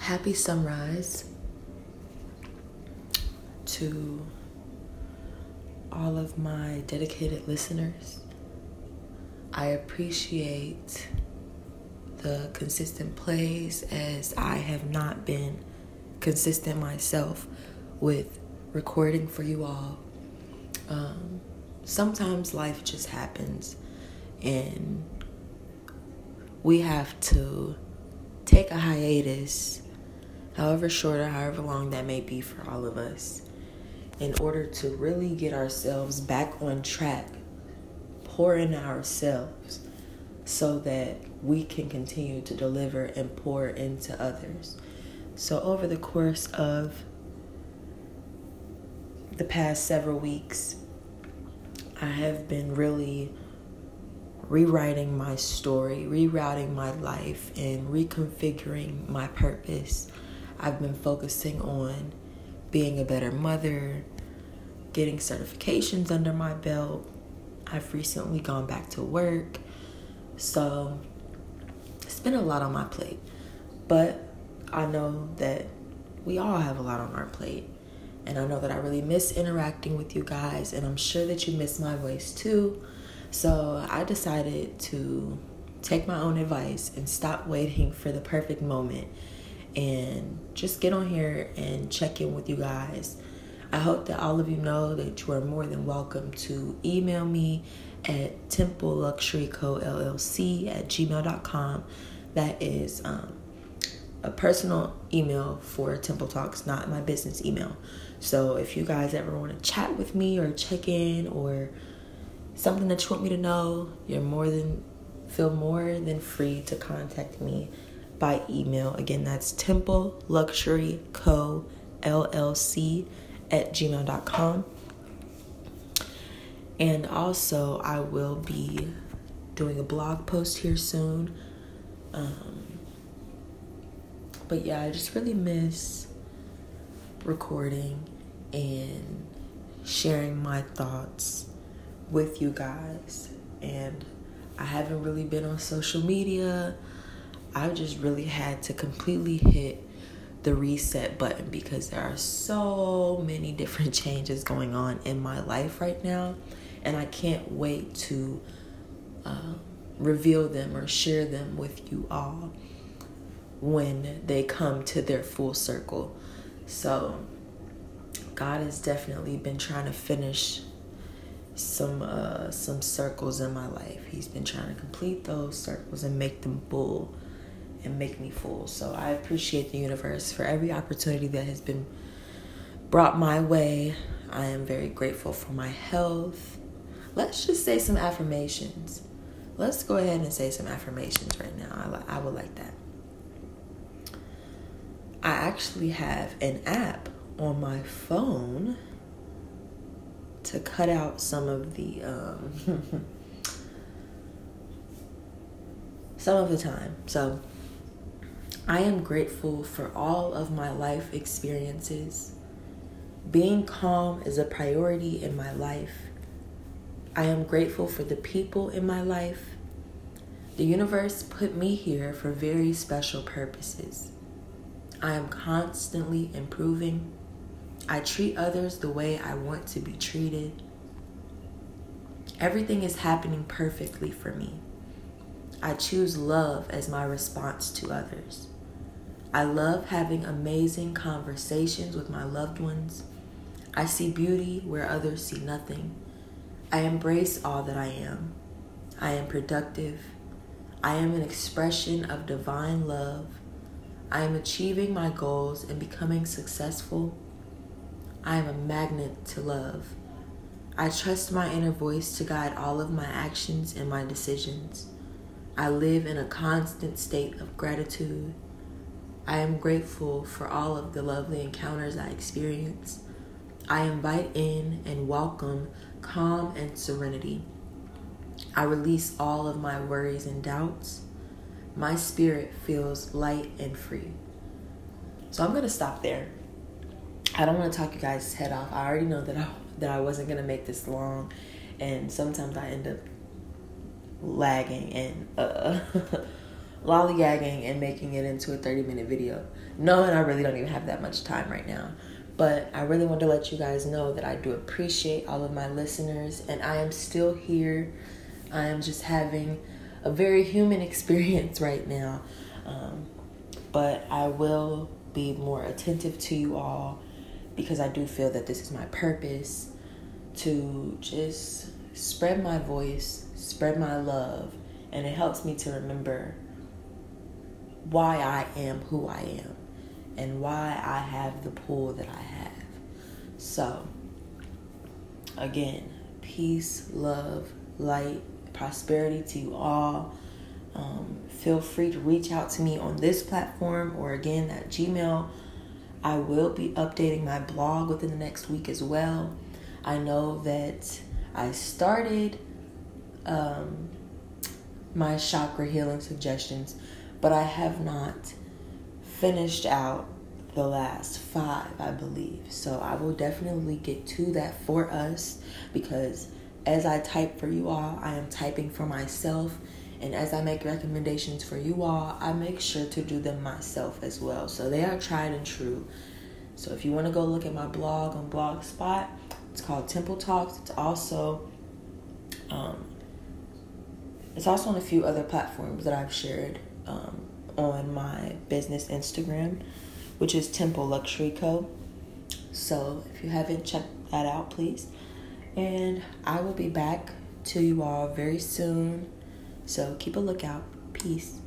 happy sunrise to all of my dedicated listeners. I appreciate the consistent plays as I have not been consistent myself with recording for you all. Um, sometimes life just happens and we have to take a hiatus, however short or however long that may be for all of us, in order to really get ourselves back on track, pour in ourselves so that we can continue to deliver and pour into others. So, over the course of the past several weeks, I have been really rewriting my story, rerouting my life, and reconfiguring my purpose. I've been focusing on being a better mother, getting certifications under my belt. I've recently gone back to work. So it's been a lot on my plate. But I know that we all have a lot on our plate. And I know that I really miss interacting with you guys. And I'm sure that you miss my voice too. So I decided to take my own advice and stop waiting for the perfect moment and just get on here and check in with you guys. I hope that all of you know that you are more than welcome to email me at Temple Luxury Co. LLC at gmail.com. That is um, a personal email for Temple Talks, not my business email. So if you guys ever want to chat with me or check in or something that you want me to know, you're more than feel more than free to contact me by email. Again, that's Temple Luxury Co. LLC at gmail.com. And also, I will be doing a blog post here soon. Um, but yeah, I just really miss recording and sharing my thoughts with you guys. And I haven't really been on social media. I've just really had to completely hit the reset button because there are so many different changes going on in my life right now. And I can't wait to uh, reveal them or share them with you all when they come to their full circle. So, God has definitely been trying to finish some uh, some circles in my life. He's been trying to complete those circles and make them full and make me full. So I appreciate the universe for every opportunity that has been brought my way. I am very grateful for my health. Let's just say some affirmations. Let's go ahead and say some affirmations right now. I, I would like that. I actually have an app on my phone to cut out some of the um, some of the time. So I am grateful for all of my life experiences. Being calm is a priority in my life. I am grateful for the people in my life. The universe put me here for very special purposes. I am constantly improving. I treat others the way I want to be treated. Everything is happening perfectly for me. I choose love as my response to others. I love having amazing conversations with my loved ones. I see beauty where others see nothing. I embrace all that I am. I am productive. I am an expression of divine love. I am achieving my goals and becoming successful. I am a magnet to love. I trust my inner voice to guide all of my actions and my decisions. I live in a constant state of gratitude. I am grateful for all of the lovely encounters I experience. I invite in and welcome calm and serenity. I release all of my worries and doubts. My spirit feels light and free. So I'm going to stop there. I don't want to talk you guys' head off. I already know that I that I wasn't going to make this long and sometimes I end up lagging and uh lollygagging and making it into a 30 minute video. Knowing I really don't even have that much time right now. But I really want to let you guys know that I do appreciate all of my listeners and I am still here. I am just having a very human experience right now. Um, but I will be more attentive to you all because I do feel that this is my purpose to just spread my voice, spread my love, and it helps me to remember why I am who I am and why I have the pull that I have. So, again, peace, love, light, prosperity to you all. Um, feel free to reach out to me on this platform or again at Gmail. I will be updating my blog within the next week as well. I know that I started um, my chakra healing suggestions, but I have not finished out the last five, I believe. So I will definitely get to that for us because as I type for you all, I am typing for myself. And as I make recommendations for you all, I make sure to do them myself as well. So they are tried and true. So if you want to go look at my blog on Blogspot, it's called Temple Talks. It's also um, it's also on a few other platforms that I've shared um, on my business Instagram, which is Temple Luxury Co. So if you haven't checked that out, please. And I will be back to you all very soon. So keep a lookout. Peace.